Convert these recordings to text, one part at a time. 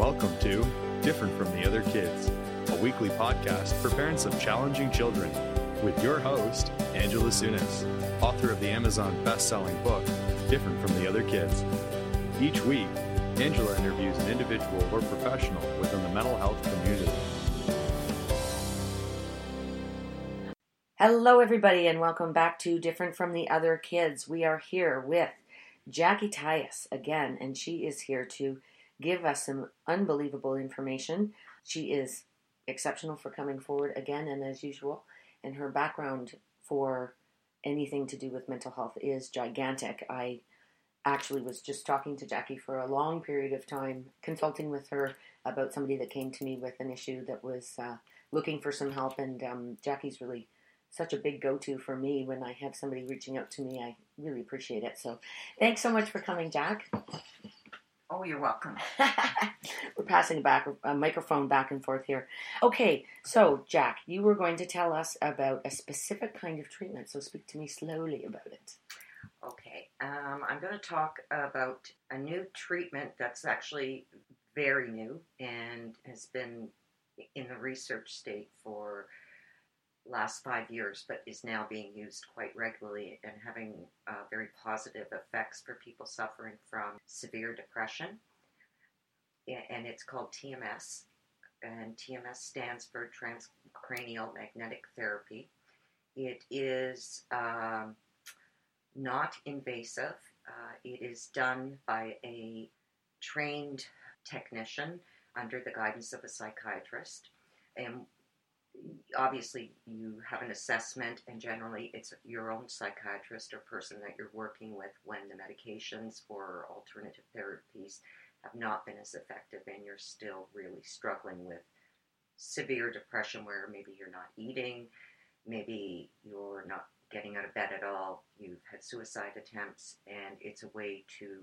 Welcome to Different from the Other Kids, a weekly podcast for parents of challenging children, with your host, Angela Sunas, author of the Amazon best-selling book, Different from the Other Kids. Each week, Angela interviews an individual or professional within the mental health community. Hello, everybody, and welcome back to Different from the Other Kids. We are here with Jackie Tyus again, and she is here to give us some unbelievable information. She is exceptional for coming forward again, and as usual, and her background for anything to do with mental health is gigantic. I actually was just talking to Jackie for a long period of time, consulting with her about somebody that came to me with an issue that was uh, looking for some help, and um, Jackie's really such a big go-to for me when I have somebody reaching out to me. I really appreciate it. So, thanks so much for coming, Jack. Oh, you're welcome. We're passing back a microphone back and forth here. Okay, so Jack, you were going to tell us about a specific kind of treatment. So speak to me slowly about it. Okay, um, I'm going to talk about a new treatment that's actually very new and has been in the research state for last five years, but is now being used quite regularly and having uh, very positive effects for people suffering from severe depression. And it's called TMS, and TMS stands for transcranial magnetic therapy. It is um, not invasive. Uh, it is done by a trained technician under the guidance of a psychiatrist. And obviously you have an assessment and generally it's your own psychiatrist or person that you're working with when the medications or alternative therapies have not been as effective and you're still really struggling with severe depression where maybe you're not eating maybe you're not getting out of bed at all you've had suicide attempts and it's a way to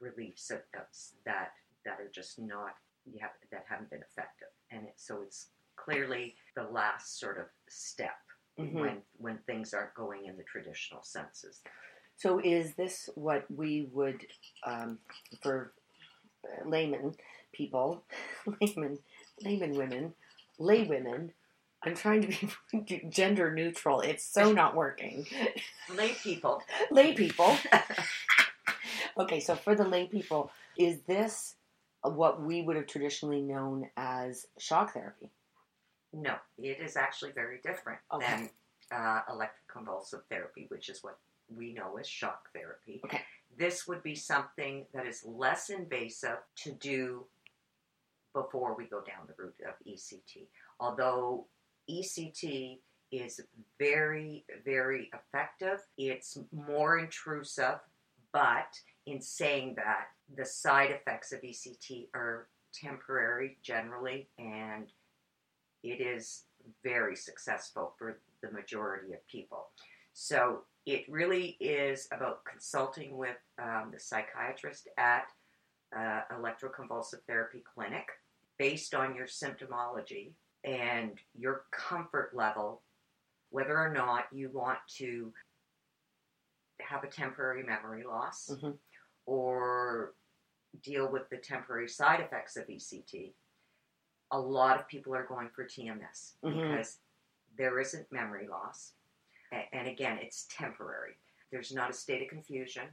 relieve symptoms that that are just not have, that haven't been effective. And it, so it's clearly the last sort of step mm-hmm. when when things aren't going in the traditional senses. So, is this what we would, um, for layman people, layman, layman women, lay women? I'm trying to be gender neutral. It's so not working. Lay people. lay people. okay, so for the lay people, is this what we would have traditionally known as shock therapy? No, it is actually very different okay. than uh, electroconvulsive therapy, which is what we know as shock therapy. Okay. This would be something that is less invasive to do before we go down the route of ECT. Although ECT is very, very effective, it's more intrusive, but in saying that, the side effects of ECT are temporary generally and it is very successful for the majority of people. So it really is about consulting with um, the psychiatrist at uh, electroconvulsive therapy clinic based on your symptomology and your comfort level, whether or not you want to have a temporary memory loss mm-hmm. or deal with the temporary side effects of ECT a lot of people are going for TMS mm-hmm. because there isn't memory loss. And again, it's temporary. There's not a state of confusion.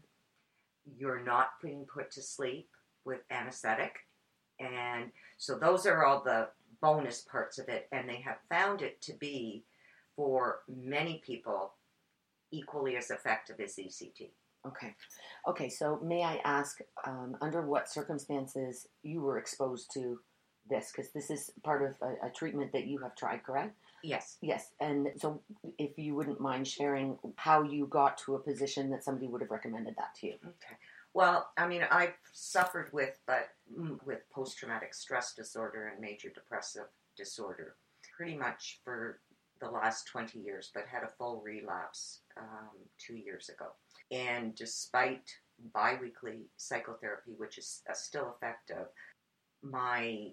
You're not being put to sleep with anesthetic. And so those are all the bonus parts of it. And they have found it to be, for many people, equally as effective as ECT. Okay. Okay, so may I ask, um, under what circumstances you were exposed to this because this is part of a, a, treatment that you have tried, correct? Yes. Yes. And so, if you wouldn't mind sharing how you got to a position that somebody would have recommended that to you. Okay. Well, I mean, I've suffered with, but mm, with post traumatic stress disorder and major depressive disorder pretty much for the last 20 years, but had a full relapse um, two years ago. And despite biweekly psychotherapy, which is still effective, my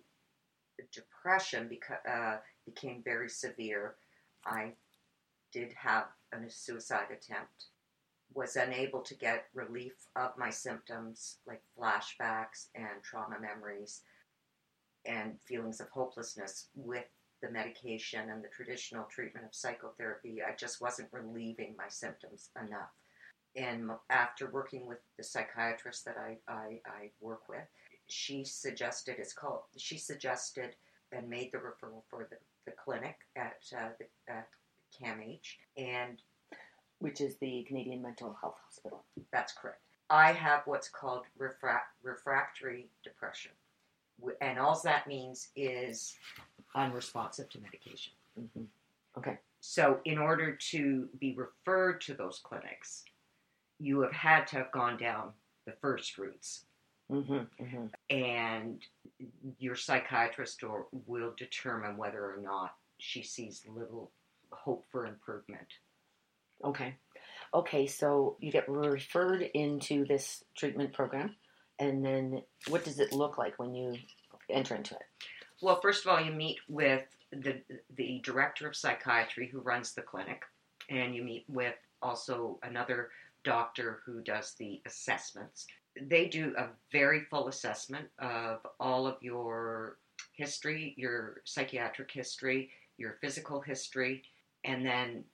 depression beca- uh, became very severe. I did have a suicide attempt, was unable to get relief of my symptoms like flashbacks and trauma memories and feelings of hopelessness with the medication and the traditional treatment of psychotherapy. I just wasn't relieving my symptoms enough. And after working with the psychiatrist that I, I, I work with, she suggested it's called. She suggested and made the referral for the, the clinic at uh, the, at CAMH, and which is the Canadian Mental Health Hospital. That's correct. I have what's called refra- refractory depression, and all that means is unresponsive to medication. Mm-hmm. Okay. So, in order to be referred to those clinics, you have had to have gone down the first routes. Mm-hmm, mm-hmm. And your psychiatrist or will determine whether or not she sees little hope for improvement. Okay. Okay, so you get referred into this treatment program, and then what does it look like when you enter into it? Well, first of all, you meet with the the director of psychiatry who runs the clinic, and you meet with also another doctor who does the assessments. They do a very full assessment of all of your history, your psychiatric history, your physical history, and then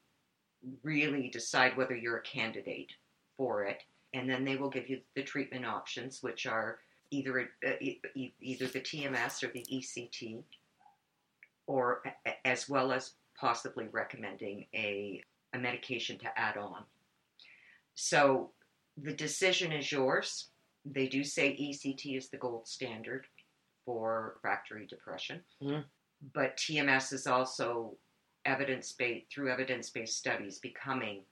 really decide whether you're a candidate for it. And then they will give you the treatment options, which are either uh, either the TMS or the ECT, or as well as possibly recommending a, a medication to add on. So the decision is yours. They do say ECT is the gold standard for refractory depression, mm-hmm. but TMS is also evidence based through evidence based studies becoming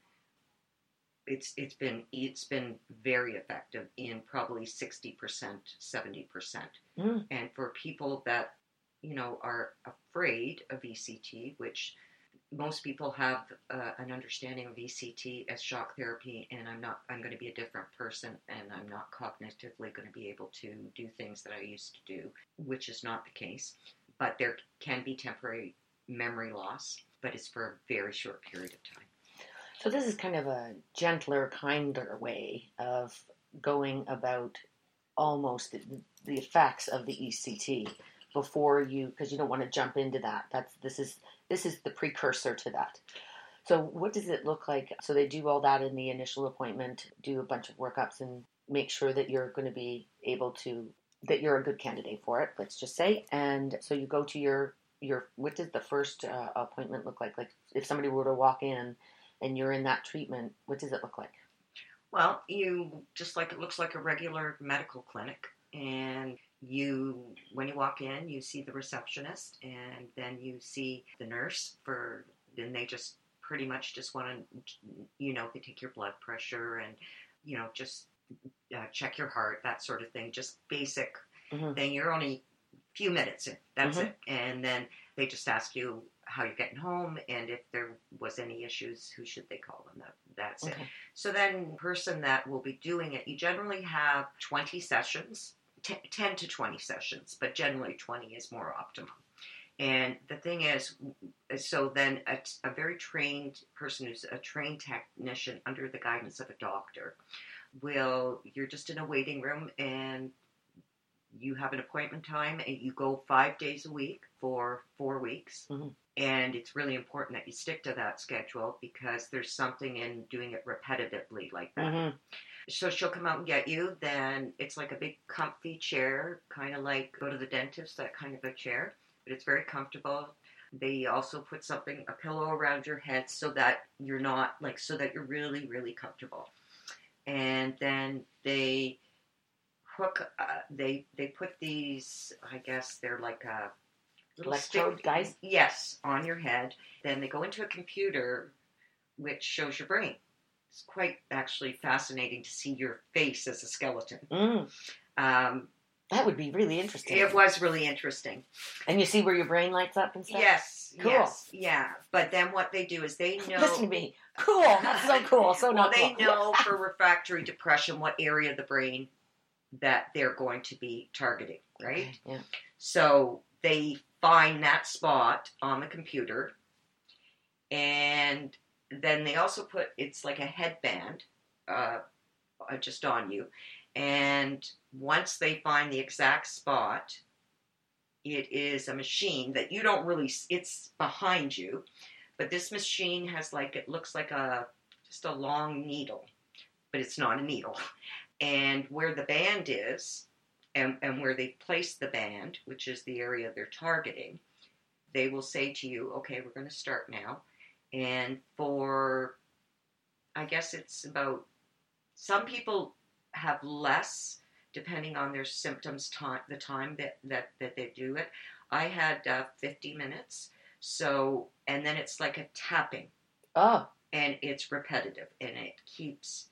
it's it's been it's been very effective in probably 60% 70% mm. and for people that you know are afraid of ECT which most people have uh, an understanding of ECT as shock therapy and I'm not I'm going to be a different person and I'm not cognitively going to be able to do things that I used to do which is not the case but there can be temporary memory loss but it's for a very short period of time so this is kind of a gentler, kinder way of going about almost the, the effects of the ECT before you, because you don't want to jump into that. That's this is this is the precursor to that. So what does it look like? So they do all that in the initial appointment, do a bunch of workups, and make sure that you're going to be able to that you're a good candidate for it. Let's just say, and so you go to your your what does the first uh, appointment look like? Like if somebody were to walk in and you're in that treatment, what does it look like? Well, you just like it looks like a regular medical clinic, and you when you walk in, you see the receptionist, and then you see the nurse for. Then they just pretty much just want to, you know, they take your blood pressure and, you know, just uh, check your heart, that sort of thing. Just basic mm-hmm. thing. You're only a few minutes in. That's mm-hmm. it, and then they just ask you how you're getting home and if there was any issues who should they call them that, that's okay. it so then person that will be doing it you generally have 20 sessions t- 10 to 20 sessions but generally 20 is more optimum and the thing is so then a, a very trained person who's a trained technician under the guidance of a doctor will you're just in a waiting room and you have an appointment time and you go five days a week for four weeks. Mm-hmm. And it's really important that you stick to that schedule because there's something in doing it repetitively like that. Mm-hmm. So she'll come out and get you. Then it's like a big comfy chair, kind of like go to the dentist, that kind of a chair. But it's very comfortable. They also put something, a pillow around your head so that you're not like, so that you're really, really comfortable. And then they hook. Uh, they they put these. I guess they're like a little electrode guys. Yes, on your head. Then they go into a computer, which shows your brain. It's quite actually fascinating to see your face as a skeleton. Mm. Um, that would be really interesting. It was really interesting. And you see where your brain lights up and stuff? Yes. Cool. Yes. Yeah. But then what they do is they know. Listen to me. Cool. That's so cool. So well, not they cool. know for refractory depression what area of the brain that they're going to be targeting, right? Okay, yeah. So they find that spot on the computer, and then they also put it's like a headband uh, uh just on you, and once they find the exact spot, It is a machine that you don't really. It's behind you, but this machine has like it looks like a just a long needle, but it's not a needle. And where the band is, and, and where they place the band, which is the area they're targeting, they will say to you, okay, we're going to start now. And for, I guess it's about, some people have less depending on their symptoms, time, the time that, that, that they do it. I had uh, 50 minutes. So, and then it's like a tapping Oh, and it's repetitive and it keeps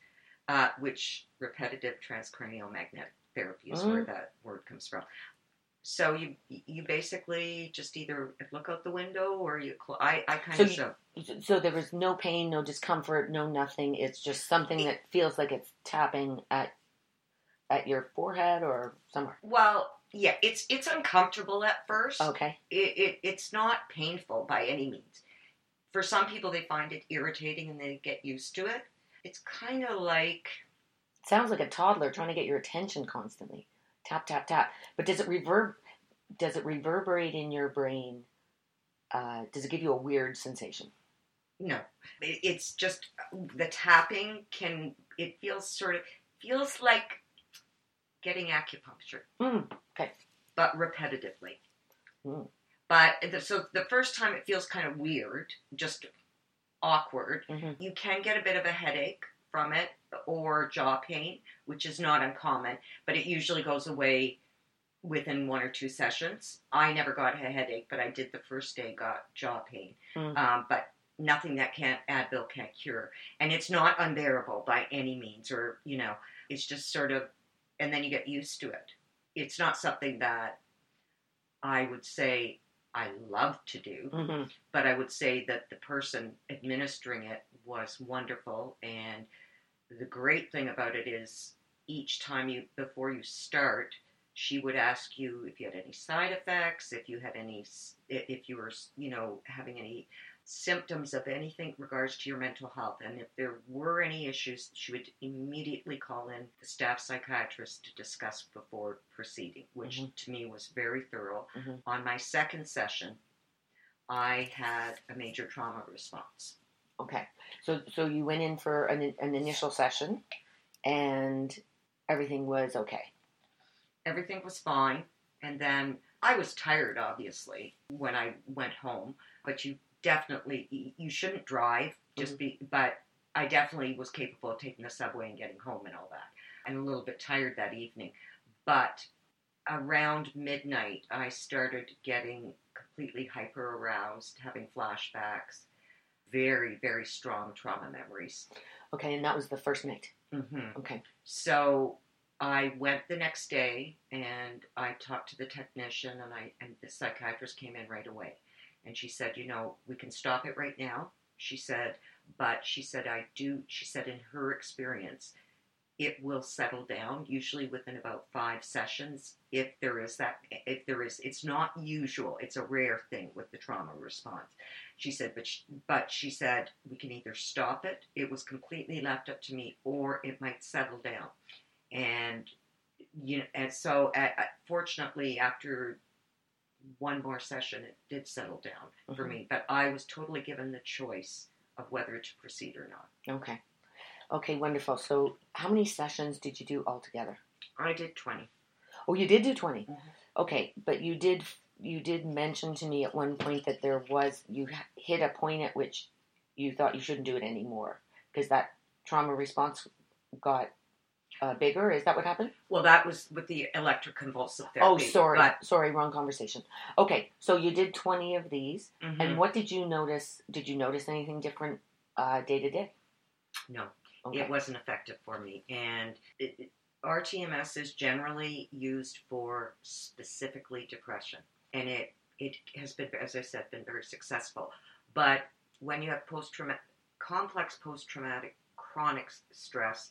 uh, which repetitive transcranial magnetic therapy is where that word comes from so you you basically just either look out the window or you cl- I, I kind So of you- so so there was no pain, no discomfort, no nothing. It's just something that feels like it's tapping at at your forehead or somewhere. well yeah it's it's uncomfortable at first Okay. it, it it's not painful by any means for some people they find it irritating and they get used to it it's kind of like Sounds like a toddler trying to get your attention constantly. Tap tap tap. But does it reverb? Does it reverberate in your brain? Uh, does it give you a weird sensation? No, it's just the tapping can. It feels sort of feels like getting acupuncture, Mm, okay. but repetitively. Mm. But the, so the first time it feels kind of weird, just awkward. Mhm. You can get a bit of a headache from it or jaw pain, which is not uncommon, but it usually goes away within one or two sessions. I never got a headache, but I did the first day got jaw pain. Mm. Um, but nothing that can't Advil can't cure, and it's not unbearable by any means, or you know, it's just sort of, and then you get used to it. It's not something that I would say I love to do, hmm but I would say that the person administering it was wonderful. And the great thing about it is each time you, before you start, she would ask you if you had any side effects, if you had any, if you were, you know, having any symptoms of anything in regards to your mental health. And if there were any issues, she would immediately call in the staff psychiatrist to discuss before proceeding, which Mhm. to me was very thorough. Mhm. On my second session, I had a major trauma response. Okay. So so you went in for an an initial session, and everything was okay. Everything was fine, and then I was tired, obviously, when I went home. But you definitely you shouldn't drive, just mm-hmm. be. But I definitely was capable of taking the subway and getting home and all that. And a little bit tired that evening, but around midnight, I started getting completely hyper aroused, having flashbacks, very very strong trauma memories. Okay, and that was the first night. hmm Okay. So I went the next day and I talked to the technician and I and the psychiatrist came in right away. And she said, you know, we can stop it right now. She said, but she said I do she said in her experience it will settle down usually within about 5 sessions if there is that if there is it's not usual it's a rare thing with the trauma response she said but she, but she said we can either stop it it was completely left up to me or it might settle down and you know and so uh, uh, fortunately after one more session it did settle down for Mhm. me but i was totally given the choice of whether to proceed or not Okay. Okay, wonderful. So how many sessions did you do altogether? i did 20 Oh, you did do 20. Mhm. Okay, but you did you did mention to me at one point that there was you hit a point at which you thought you shouldn't do it anymore because that trauma response got uh, bigger. Is that what happened? well that was with the electroconvulsive therapy oh, sorry, but, sorry, wrong conversation. Okay, so you did 20 of these, mhm, and what did you notice? Did you notice anything different uh, day to day? no Okay. it wasn't effective for me. And it, it- rtms is generally used for specifically depression. And it it has been as i said been very successful. But when you have post complex post traumatic chronic stress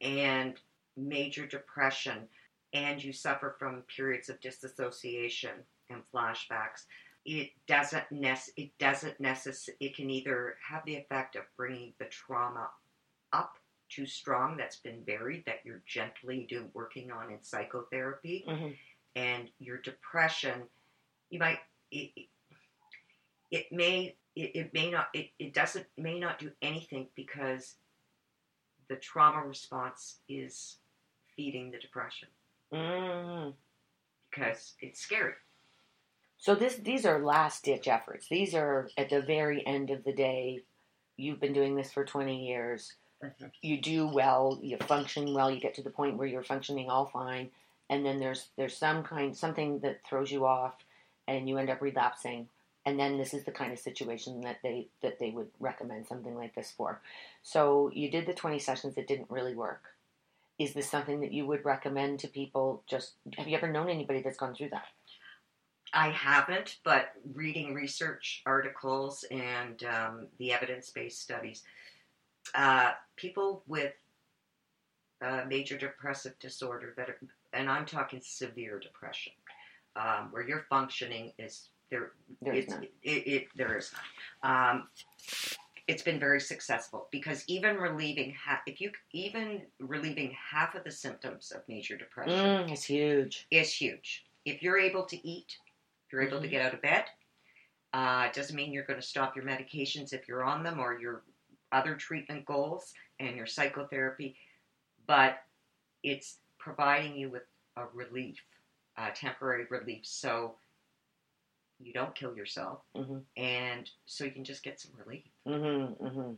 and major depression and you suffer from periods of disassociation and flashbacks it doesn't nec- it doesn't necess- it can either have the effect of bringing the trauma up too strong that's been buried that you're gently do working on in psychotherapy hmm and your depression you might it, it- it may it, it may not it, it doesn't may not do anything because the trauma response is feeding the depression Mm. because it's scary So this these are last ditch efforts. These are at the very end of the day. You've been doing this for 20 years. You do well, you function well, you get to the point where you're functioning all fine, and then there's there's some kind something that throws you off and you end up relapsing. And then this is the kind of situation that they that they would recommend something like this for. So you did the 20 sessions, it didn't really work. Is this something that you would recommend to people? Just have you ever known anybody that's gone through that? I haven't, but reading research articles and um, the evidence based studies, uh, people with uh, major depressive disorder that are, and I'm talking severe depression, um, where your functioning is there. There is it's, none. It, it, there is none. Um, it's been very successful because even relieving half, if you even relieving half of the symptoms of major depression Mm, it's huge. is huge. If you're able to eat, if you're able to Mhm. get out of bed, uh, it doesn't mean you're going to stop your medications if you're on them or your other treatment goals and your psychotherapy, but it's providing you with a relief, a temporary relief, so you don't kill yourself, Mhm. and so you can just get some relief. Mm-hmm, mm-hmm.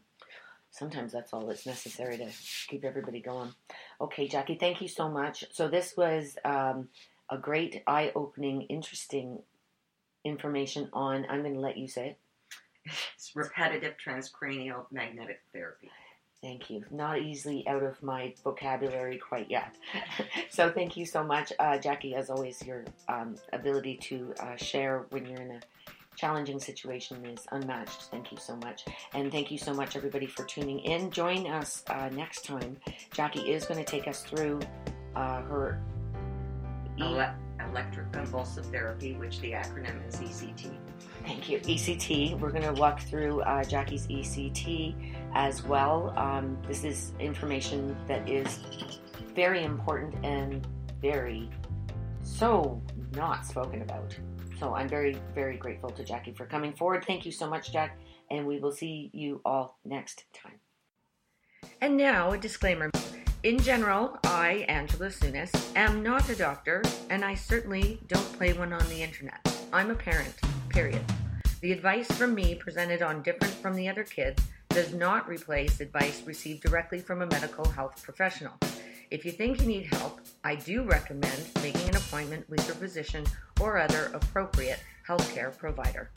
Sometimes that's all that's necessary to keep everybody going. Okay, Jackie, thank you so much. So this was um, a great, eye-opening, interesting information on. I'm going to let you say it. It's repetitive transcranial magnetic therapy. Thank you. Not easily out of my vocabulary quite yet. so thank you so much, uh, Jackie. As always, your um, ability to uh, share when you're in a challenging situation is unmatched. Thank you so much. And thank you so much, everybody, for tuning in. Join us uh, next time. Jackie is going to take us through uh, her. E- Ele- electric convulsive therapy, which the acronym is ECT. Thank you. ECT. We're going to walk through uh, Jackie's ECT as well. Um, this is information that is very important and very so not spoken about. So I'm very, very grateful to Jackie for coming forward. Thank you so much, Jack, and we will see you all next time. And now a disclaimer. In general, I, Angela Sunis, am not a doctor, and I certainly don't play one on the internet. I'm a parent, period. The advice from me presented on Different from the Other Kids does not replace advice received directly from a medical health professional. If you think you need help, I do recommend making an appointment with your physician or other appropriate healthcare provider.